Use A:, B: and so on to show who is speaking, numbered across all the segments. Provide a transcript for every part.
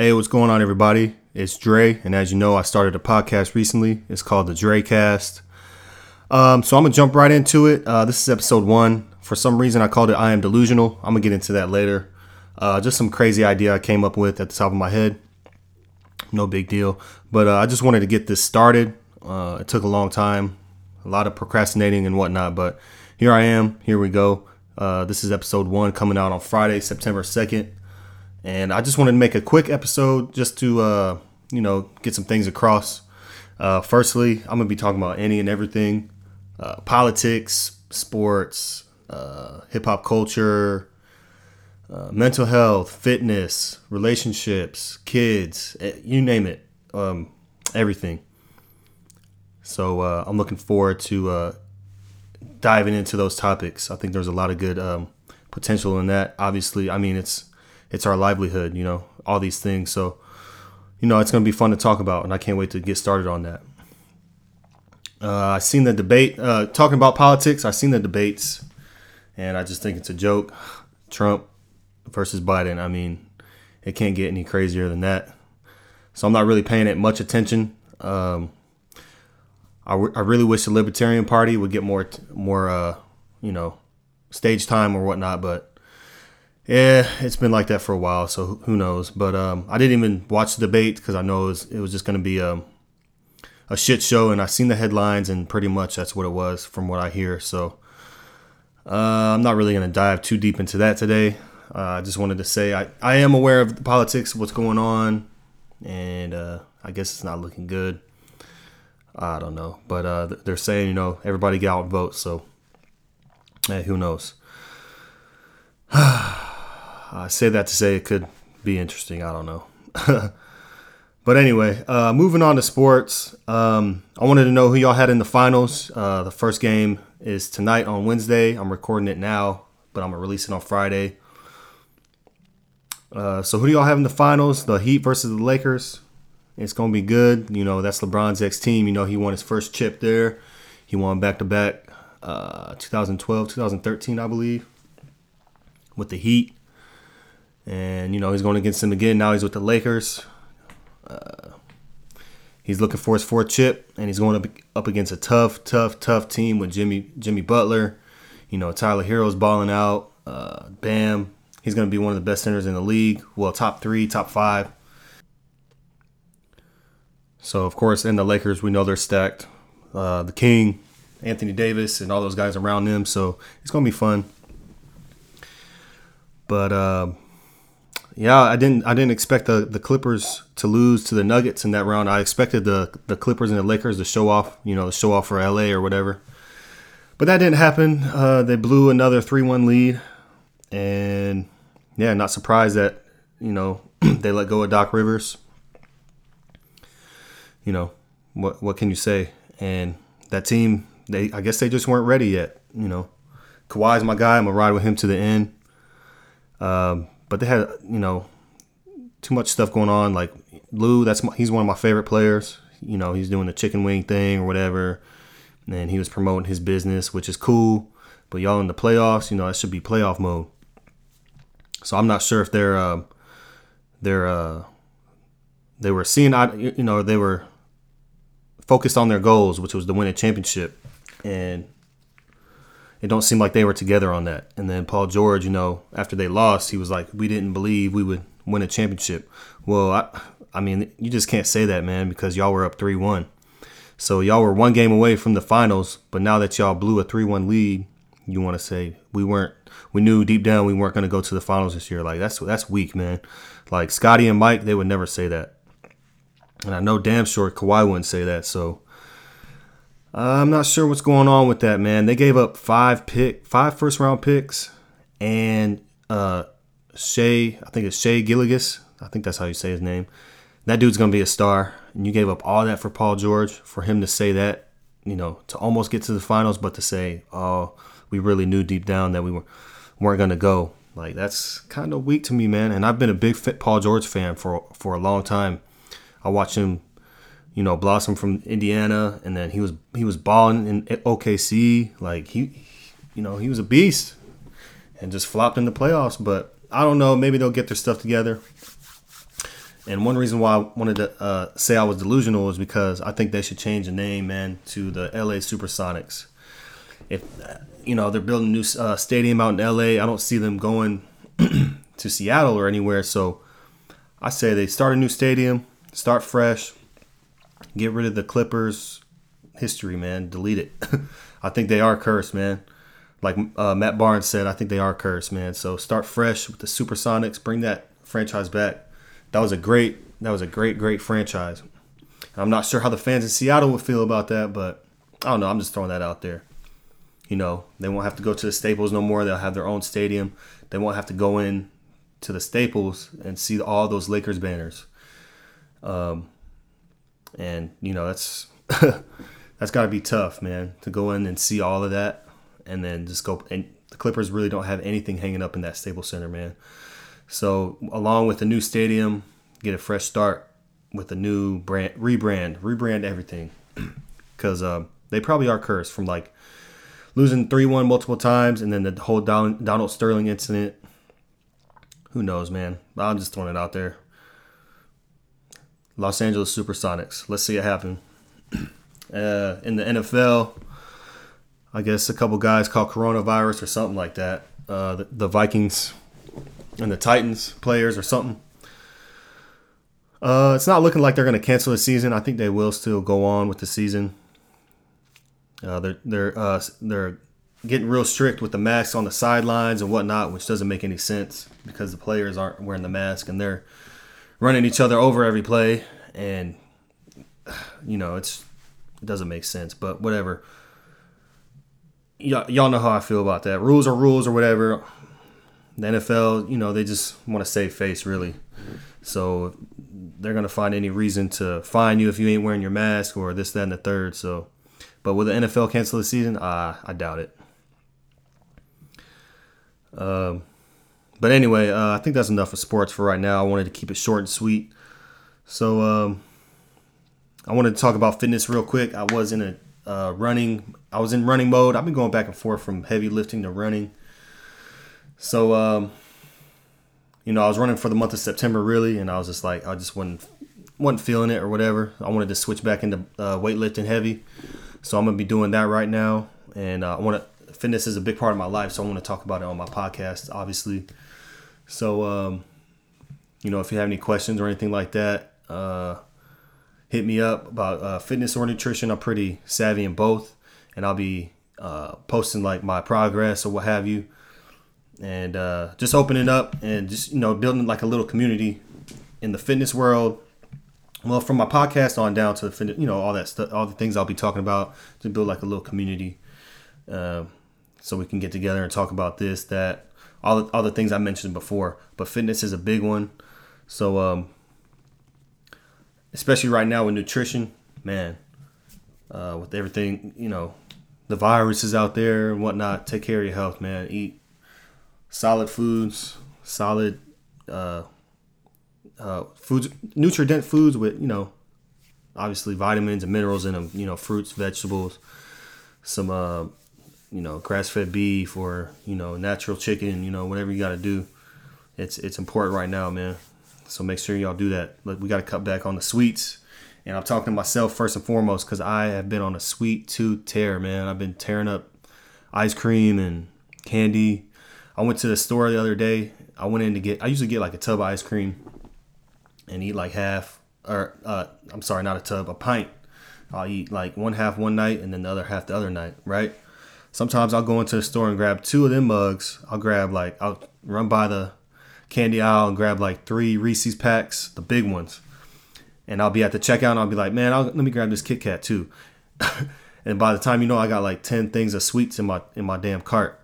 A: Hey, what's going on, everybody? It's Dre, and as you know, I started a podcast recently. It's called the Drecast. Um, so I'm gonna jump right into it. Uh, this is episode one. For some reason, I called it "I Am Delusional." I'm gonna get into that later. Uh, just some crazy idea I came up with at the top of my head. No big deal, but uh, I just wanted to get this started. Uh, it took a long time, a lot of procrastinating and whatnot, but here I am. Here we go. Uh, this is episode one coming out on Friday, September 2nd. And I just wanted to make a quick episode just to, uh, you know, get some things across. Uh, firstly, I'm to be talking about any and everything uh, politics, sports, uh, hip hop culture, uh, mental health, fitness, relationships, kids, eh, you name it, um, everything. So uh, I'm looking forward to diving into those topics. I think there's a lot of good um, potential in that. Obviously, I mean, it's it's our livelihood, you know, all these things. So, you know, it's going to be fun to talk about, and I can't wait to get started on that. Uh, I seen the debate uh, talking about politics. I seen the debates, and I just think it's a joke. Trump versus Biden. I mean, it can't get any crazier than that. So I'm not really paying it much attention. Um, I, w- I really wish the Libertarian Party would get more more uh, you know stage time or whatnot, but yeah, it's been like that for a while, so who knows? But um, I didn't even watch the debate because I know it was, it was just going to be a, um, a shit show, and I seen the headlines, and pretty much that's what it was from what I hear. So uh, I'm not really going to dive too deep into that today. Uh, I just wanted to say I, I am aware of the politics, what's going on, and uh, I guess it's not looking good. I don't know, but uh, they're saying you know everybody get out and vote, so hey, who knows? I say that to say it could be interesting. I don't know. but anyway, uh, moving on to sports. Um, I wanted to know who y'all had in the finals. Uh, the first game is tonight on Wednesday. I'm recording it now, but I'm gonna release it on Friday. Uh, so who do y'all have in the finals? The Heat versus the Lakers. It's gonna be good. You know that's LeBron's ex team. You know he won his first chip there. He won back to back, 2012, 2013, I believe, with the Heat and you know he's going against them again. Now he's with the Lakers. Uh, he's looking for his fourth chip, and he's going up up against a tough, tough, tough team with Jimmy Jimmy Butler. You know Tyler Herro's balling out. Uh, Bam, he's going to be one of the best centers in the league. Well, top three, top five. So of course, in the Lakers, we know they're stacked. Uh, the King, Anthony Davis, and all those guys around them. So it's going to be fun. But uh, yeah, I didn't I didn't expect the, the Clippers to lose to the Nuggets in that round. I expected the the Clippers and the Lakers to show off, you know, show off for LA or whatever. But that didn't happen. Uh, they blew another three one lead, and yeah, not surprised that you know they let go of Doc Rivers. You know what what can you say? And that team, they I guess they just weren't ready yet. You know, Kawhi's my guy. I'm gonna ride with him to the end. Um, but they had you know too much stuff going on. Like Lou, that's my, he's one of my favorite players. You know, he's doing the chicken wing thing or whatever, and he was promoting his business, which is cool. But y'all in the playoffs, you know, that should be playoff mode. So I'm not sure if they're uh, they're uh, they were seeing you know they were focused on their goals, which was to win a championship, and it don't seem like they were together on that. And then Paul George, you know, after they lost, he was like, "We didn't believe we would win a championship." Well, I, I mean, you just can't say that, man, because y'all were up three one. So y'all were one game away from the finals, but now that y'all blew a three one lead, you want to say we weren't. We knew deep down we weren't going to go to the finals this year. Like that's that's weak, man. Like Scotty and Mike, they would never say that. And I know damn sure Kawhi wouldn't say that. So I'm not sure what's going on with that, man. They gave up five pick, five first round picks, and uh, I think it's Shea Gilligas. I think that's how you say his name. That dude's gonna be a star, and you gave up all that for Paul George for him to say that, you know, to almost get to the finals, but to say, oh, we really knew deep down that we were weren't gonna go. Like that's kind of weak to me, man. And I've been a big Paul George fan for for a long time. I watched him you know, blossom from Indiana, and then he was he was balling in OKC. Like he, you know, he was a beast, and just flopped in the playoffs. But I don't know. Maybe they'll get their stuff together. And one reason why I wanted to uh, say I was delusional is because I think they should change the name, man, to the LA Supersonics. If you know they're building a new uh, stadium out in LA, I don't see them going to Seattle or anywhere. So I say they start a new stadium, start fresh, get rid of the Clippers history, man. Delete it. I think they are cursed, man. Like uh, Matt Barnes said, I think they are cursed, man. So start fresh with the Supersonics. Bring that franchise back. That was a great. That was a great, great franchise. I'm not sure how the fans in Seattle would feel about that, but I don't know. I'm just throwing that out there. You know, they won't have to go to the Staples no more. They'll have their own stadium. They won't have to go in to the Staples and see all those Lakers banners. Um, and you know that's that's got to be tough, man, to go in and see all of that, and then just go. And the Clippers really don't have anything hanging up in that Staples Center, man. So along with the new stadium, get a fresh start with a new brand, rebrand, rebrand everything, because um, they probably are cursed from like losing three one multiple times, and then the whole Donald Sterling incident. Who knows, man? I'm just throwing it out there. Los Angeles Supersonics. Let's see it happen. Uh, in the NFL, I guess a couple guys called coronavirus or something like that. Uh, the, the, Vikings and the Titans players or something. Uh, it's not looking like they're going to cancel the season. I think they will still go on with the season. Uh, they're they're uh, they're getting real strict with the masks on the sidelines and whatnot, which doesn't make any sense because the players aren't wearing the mask and they're running each other over every play, and you know it's it doesn't make sense. But whatever. Y- y'all know how I feel about that. Rules are rules or whatever. The NFL, you know, they just want to save face, really. So they're gonna find any reason to fine you if you ain't wearing your mask or this, that, and the third. So, but will the NFL cancel the season? Uh, I doubt it. Um, but anyway, uh, I think that's enough of sports for right now. I wanted to keep it short and sweet. So um, I wanted to talk about fitness real quick. I was in a uh, running. I was in running mode. I've been going back and forth from heavy lifting to running. So um, you know, I was running for the month of September really, and I was just like, I just wasn't wasn't feeling it or whatever. I wanted to switch back into uh, weightlifting heavy. So I'm gonna be doing that right now, and uh, I want to. Fitness is a big part of my life, so I want to talk about it on my podcast, obviously. So, um, you know, if you have any questions or anything like that, uh, hit me up about uh, fitness or nutrition. I'm pretty savvy in both, and I'll be uh, posting like my progress or what have you, and uh, just opening up and just you know building like a little community in the fitness world. Well, from my podcast on down to the fitness, you know, all that stuff, all the things I'll be talking about to build like a little community, uh, so we can get together and talk about this, that, all the, all the things I mentioned before. But fitness is a big one. So, um, especially right now with nutrition, man, uh, with everything, you know, the viruses out there and whatnot, take care of your health, man. Eat solid foods, solid uh, uh, foods, nutrient foods with, you know, obviously vitamins and minerals in them, you know, fruits, vegetables, some uh, you know, grass fed beef or, you know, natural chicken, you know, whatever you got to do. It's it's important right now, man. So make sure y'all do that. Like we got to cut back on the sweets. And I'm talking to myself first and foremost because I have been on a sweet tooth tear, man. I've been tearing up ice cream and candy. I went to the store the other day. I went in to get. I usually get like a tub of ice cream and eat like half, or uh, I'm sorry, not a tub, a pint. I'll eat like one half one night and then the other half the other night, right? Sometimes I'll go into the store and grab two of them mugs. I'll grab like I'll run by the candy aisle and grab like three Reese's packs, the big ones. And I'll be at the checkout and I'll be like, man, I'll, let me grab this Kit Kat too. and by the time you know, I got like ten things of sweets in my in my damn cart.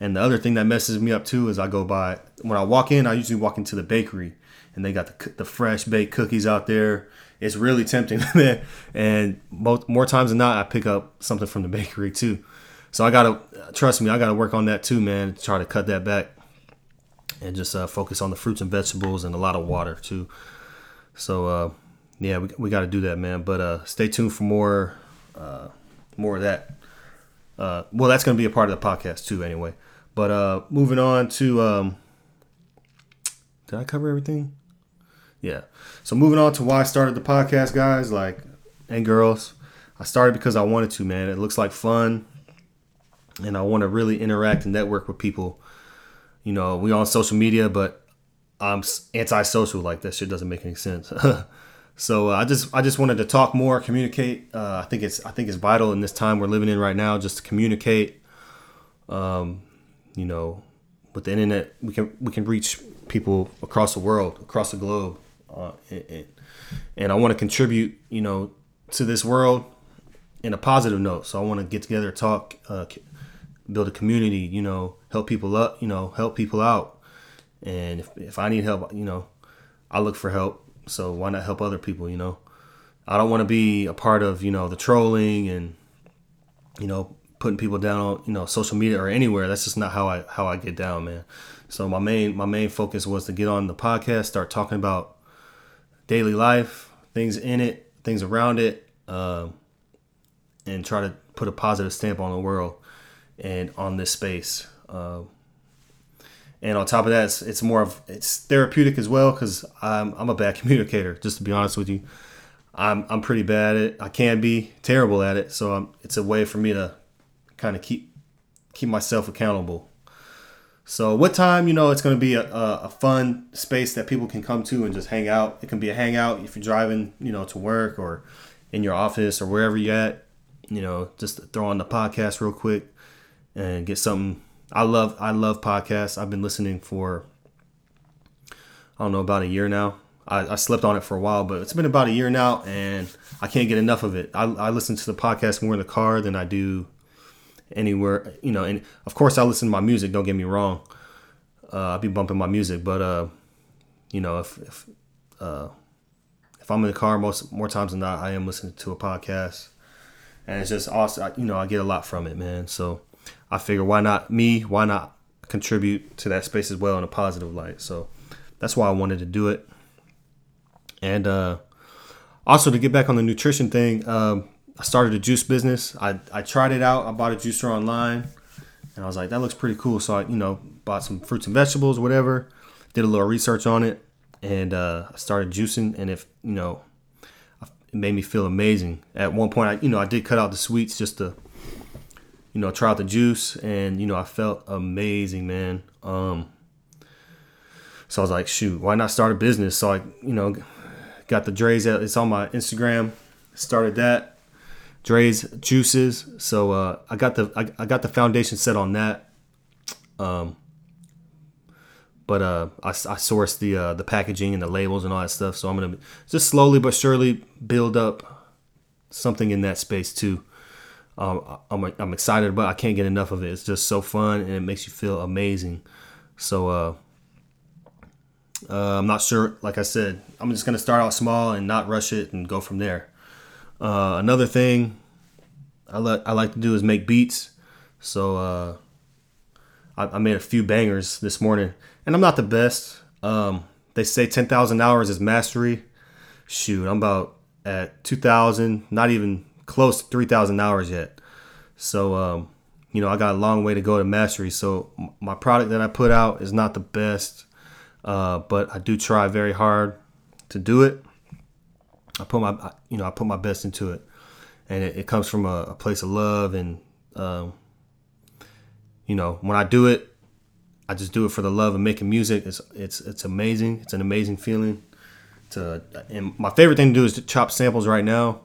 A: And the other thing that messes me up too is I go by when I walk in. I usually walk into the bakery and they got the, the fresh baked cookies out there. It's really tempting, man. And more times than not, I pick up something from the bakery too. So I gotta trust me, I gotta work on that too, man. To try to cut that back and just uh, focus on the fruits and vegetables and a lot of water too. So uh, yeah, we, we got to do that, man. But uh, stay tuned for more uh, more of that. Uh, well, that's gonna be a part of the podcast too, anyway. But moving on to um, did I cover everything? Yeah. So moving on to why I started the podcast, guys, like and girls. I started because I wanted to, man. It looks like fun, and I want to really interact and network with people. You know, we on social media, but I'm antisocial. Like that shit doesn't make any sense. so uh, I just I just wanted to talk more, communicate. Uh, I think it's I think it's vital in this time we're living in right now, just to communicate. Um, you know, with the internet, we can we can reach people across the world, across the globe, uh, and, and I want to contribute, you know, to this world in a positive note. So I want to get together, talk, uh, build a community, you know, help people up, you know, help people out. And if, if I need help, you know, I look for help. So why not help other people, you know? I don't want to be a part of, you know, the trolling and, you know, putting people down on, you know, social media or anywhere. That's just not how I how I get down, man. So my main my main focus was to get on the podcast, start talking about daily life, things in it, things around it, uh, and try to put a positive stamp on the world and on this space. Uh, and on top of that, it's, it's, more of it's therapeutic as well because I'm I'm a bad communicator. Just to be honest with you, I'm I'm pretty bad at it. I can be terrible at it. So I'm, it's a way for me to kind of keep keep myself accountable so what time, you know, it's going to be a, a, a, fun space that people can come to and just hang out. It can be a hangout if you're driving, you know, to work or in your office or wherever you're at. You know, just throw on the podcast real quick and get something. I love I love podcasts. I've been listening for I don't know about a year now. I, I slept on it for a while, but it's been about a year now, and I can't get enough of it. I, I listen to the podcast more in the car than I do anywhere, you know, and of course I listen to my music. Don't get me wrong. Uh, I'll be bumping my music, but uh, you know, if if uh, if I'm in the car, most more times than not, I am listening to a podcast, and it's just awesome. You know, I get a lot from it, man. So I figure, why not me? Why not contribute to that space as well in a positive light? So that's why I wanted to do it, and uh, also to get back on the nutrition thing. Um, I started a juice business. I, I tried it out. I bought a juicer online, and I was like, that looks pretty cool. So I, you know, bought some fruits and vegetables, whatever. Did a little research on it, and uh, I started juicing. And if you know, it made me feel amazing. At one point, I you know I did cut out the sweets just to you know try out the juice, and you know I felt amazing, man. Um, so I was like, shoot, why not start a business? So I you know got the Dre's. It's on my Instagram. Started that Dre's juices. So uh, I got the I, I, got the foundation set on that. Um, but uh, I, I sourced the uh, the packaging and the labels and all that stuff. So I'm gonna just slowly but surely build up something in that space too. Um, I'm I'm excited, but I can't get enough of it. It's just so fun and it makes you feel amazing. So uh, uh, I'm not sure. Like I said, I'm just gonna start out small and not rush it and go from there. Uh, another thing I, like I like to do is make beats. So uh, I, I, made a few bangers this morning, and I'm not the best. Um, they say 10,000 hours is mastery. Shoot, I'm about at 2,000, not even close to 3,000 hours yet. So, um, you know, I got a long way to go to mastery. So my product that I put out is not the best, uh, but I do try very hard to do it. I put my you know I put my best into it, and it, it comes from a, a, place of love and um, you know when I do it, I just do it for the love of making music. It's it's it's amazing. It's an amazing feeling. To and my favorite thing to do is to chop samples right now,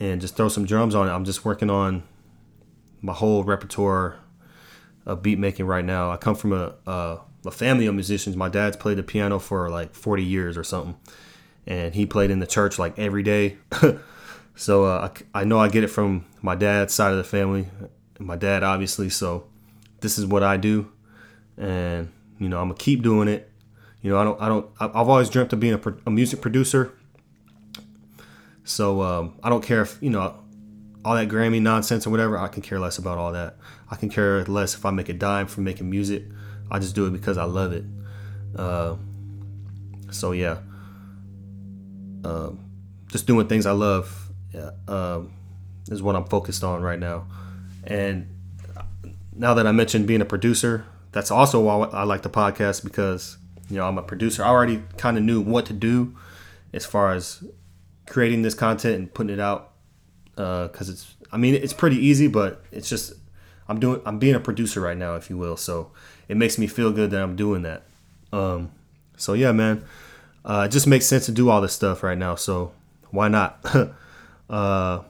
A: and just throw some drums on it. I'm just working on my whole repertoire of beat making right now. I come from a, a, a family of musicians. My dad's played the piano for like 40 years or something and he played in the church like every day. so uh, I, I know I get it from my dad's side of the family, my dad obviously. So this is what I do, and you know I'm gonna keep doing it. You know I don't I don't I've always dreamt of being a, a music producer. So um, I don't care if you know all that Grammy nonsense or whatever. I can care less about all that. I can care less if I make a dime from making music. I just do it because I love it. Uh, so yeah uh, just doing things I love uh, is what I'm focused on right now. And now that I mentioned being a producer, that's also why I like the podcast because you know, I'm a producer. I already kind of knew what to do as far as creating this content and putting it out because uh, it's. I mean, it's pretty easy, but it's just I'm doing. I'm being a producer right now, if you will. So it makes me feel good that I'm doing that. Um, so yeah, man, uh, it just makes sense to do all this stuff right now. So why not? uh,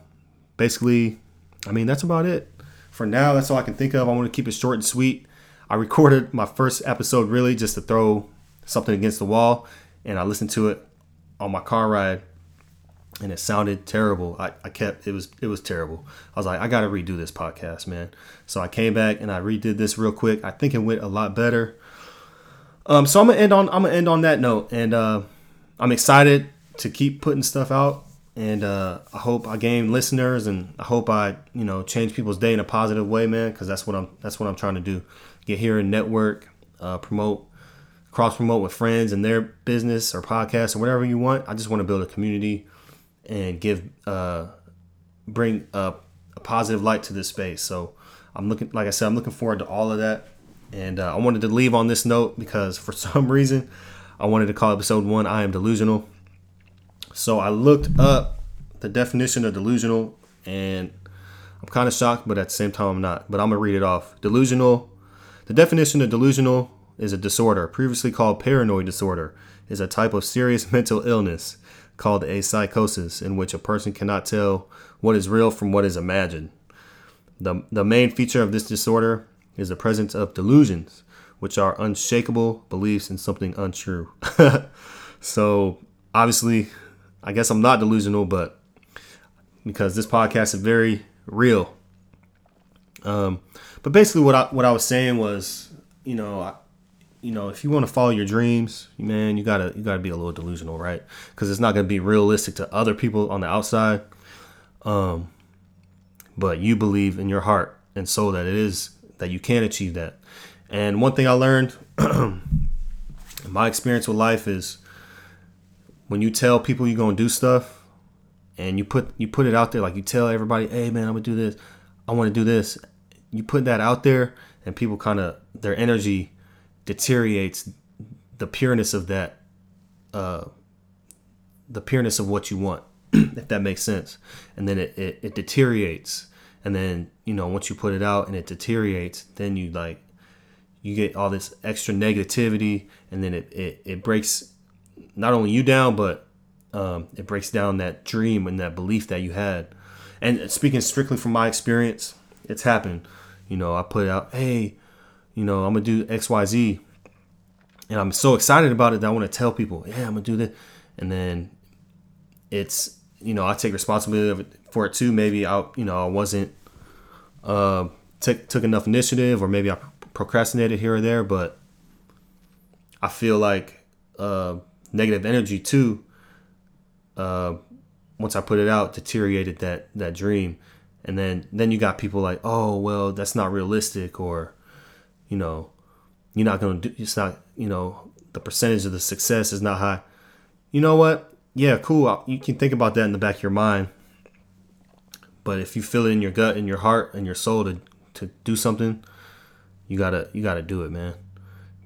A: basically, I mean, that's about it for now. That's all I can think of. I want to keep it short and sweet. I recorded my first episode really just to throw something against the wall, and I listened to it on my car ride, and it sounded terrible. I, I kept it was it was terrible. I was like, I gotta redo this podcast, man. So I came back and I redid this real quick. I think it went a lot better. Um, so I'm gonna end on I'm gonna end on that note, and uh, I'm excited to keep putting stuff out and uh, I hope I gain listeners, and I hope I, you know, change people's day in a positive way, man. Because that's what I'm that's what I'm trying to do. Get here and network, uh, promote, cross promote with friends and their business or podcast or whatever you want. I just want to build a community and give, uh, bring a, a positive light to this space. So I'm looking, like I said, I'm looking forward to all of that. And uh, I wanted to leave on this note because for some reason I wanted to call episode one "I Am Delusional." So I looked up the definition of delusional and I'm kind of shocked, but at the same time, I'm not. But I'm to read it off. Delusional. The definition of delusional is a disorder, previously called paranoid disorder, is a type of serious mental illness called a psychosis in which a person cannot tell what is real from what is imagined. The, the main feature of this disorder is the presence of delusions, which are unshakable beliefs in something untrue. so, obviously, I guess I'm not delusional, but because this podcast is very real. Um, but basically, what I what I was saying was, you know, I, you know, if you want to follow your dreams, man, you gotta you gotta be a little delusional, right? Because it's not gonna be realistic to other people on the outside. Um, but you believe in your heart and soul that it is that you can achieve that. And one thing I learned my experience with life is when you tell people you're gonna do stuff and you put you put it out there like you tell everybody hey man i'm gonna do this i want to do this you put that out there and people kind of their energy deteriorates the pureness of that uh the pureness of what you want if that makes sense and then it, it, it deteriorates and then you know once you put it out and it deteriorates then you like you get all this extra negativity and then it, it, it breaks not only you down, but um, it breaks down that dream and that belief that you had. And speaking strictly from my experience, it's happened. You know, I put out, hey, you know, I'm gonna do X, Y, Z, and I'm so excited about it that I want to tell people, yeah, I'm gonna do this, and then it's, you know, I take responsibility for it too. Maybe I, you know, I wasn't uh, took took enough initiative, or maybe I procrastinated here or there, but I feel like. Uh, negative energy too. Uh, once I put it out, deteriorated that that dream, and then then you got people like, oh well, that's not realistic, or you know, you're not gonna do. It's not you know the percentage of the success is not high. You know what? Yeah, cool. You can think about that in the back of your mind. But if you feel it in your gut, in your heart, and your soul to to do something, you gotta you gotta do it, man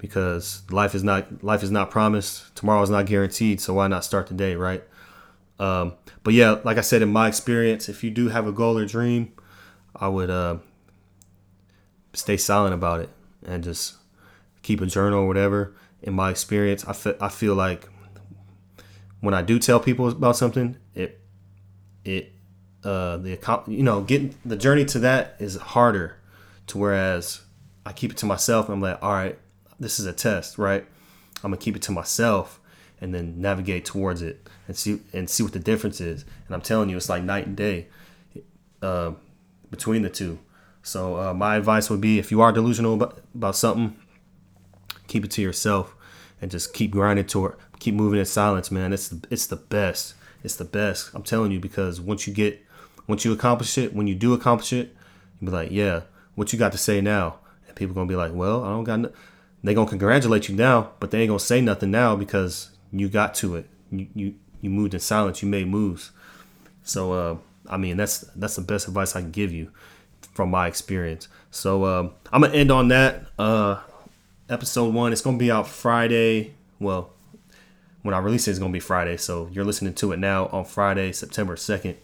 A: because life is not life is not promised. Tomorrow is not guaranteed. So why not start today, right? Um, but yeah, like I said, in my experience, if you do have a goal or dream, I would uh, stay silent about it and just keep a journal or whatever. In my experience, I feel I feel like when I do tell people about something, it it uh, the you know getting the journey to that is harder. To whereas I keep it to myself, I'm like, all right, this is a test, right? I'm gonna keep it to myself and then navigate towards it and see and see what the difference is. And I'm telling you, it's like night and day uh, between the two. So uh, my advice would be, if you are delusional about, about something, keep it to yourself and just keep grinding toward, keep moving in silence, man. It's the, it's the best. It's the best. I'm telling you because once you get, once you accomplish it, when you do accomplish it, you be like, yeah, what you got to say now? And people gonna be like, well, I don't got. No, they gonna congratulate you now, but they ain't gonna say nothing now because you got to it. You you you moved in silence. You made moves. So uh, I mean that's that's the best advice I can give you from my experience. So uh, I'm gonna end on that. Uh, episode one. It's gonna be out Friday. Well, when I release it, it's gonna be Friday. So you're listening to it now on Friday, September second.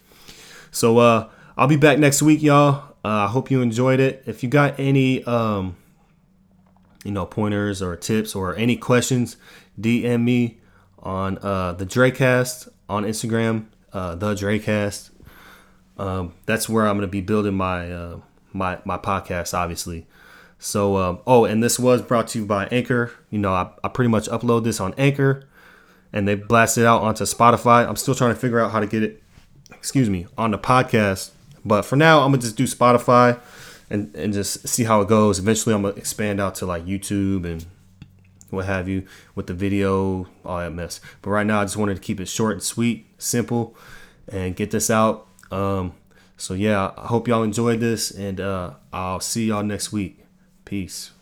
A: So uh, I'll be back next week, y'all. Uh, I hope you enjoyed it. If you got any um, you know, pointers or tips or any questions, DM me on uh, the Drecast on Instagram, uh, the Drecast. Um, that's where I'm gonna be building my uh, my my podcast, obviously. So, um, oh, and this was brought to you by Anchor. You know, I, I pretty much upload this on Anchor, and they blast it out onto Spotify. I'm still trying to figure out how to get it, excuse me, on the podcast. But for now, I'm gonna just do Spotify and and just see how it goes. Eventually, I'm gonna expand out to like YouTube and what have you with the video, all that mess. But right now, I just wanted to keep it short and sweet, simple, and get this out. Um, so yeah, I hope y'all enjoyed this, and uh, I'll see y'all next week. Peace.